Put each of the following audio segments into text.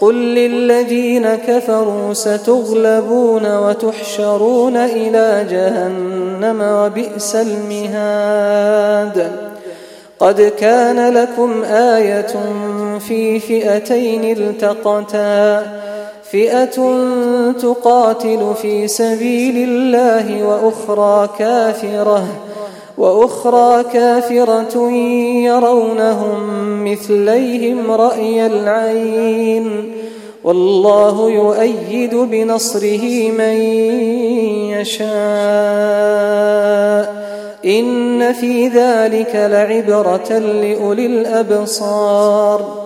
قل للذين كفروا ستغلبون وتحشرون إلى جهنم وبئس المهاد. قد كان لكم آية في فئتين التقتا. فئة تقاتل في سبيل الله وأخرى كافرة. وأخرى كافرة يرونهم مثليهم رأي العين والله يؤيد بنصره من يشاء إن في ذلك لعبرة لأولي الأبصار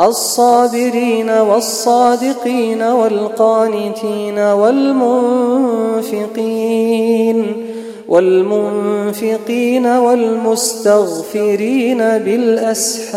الصابرين والصادقين والقانتين والمنفقين والمنفقين والمستغفرين بالأسحار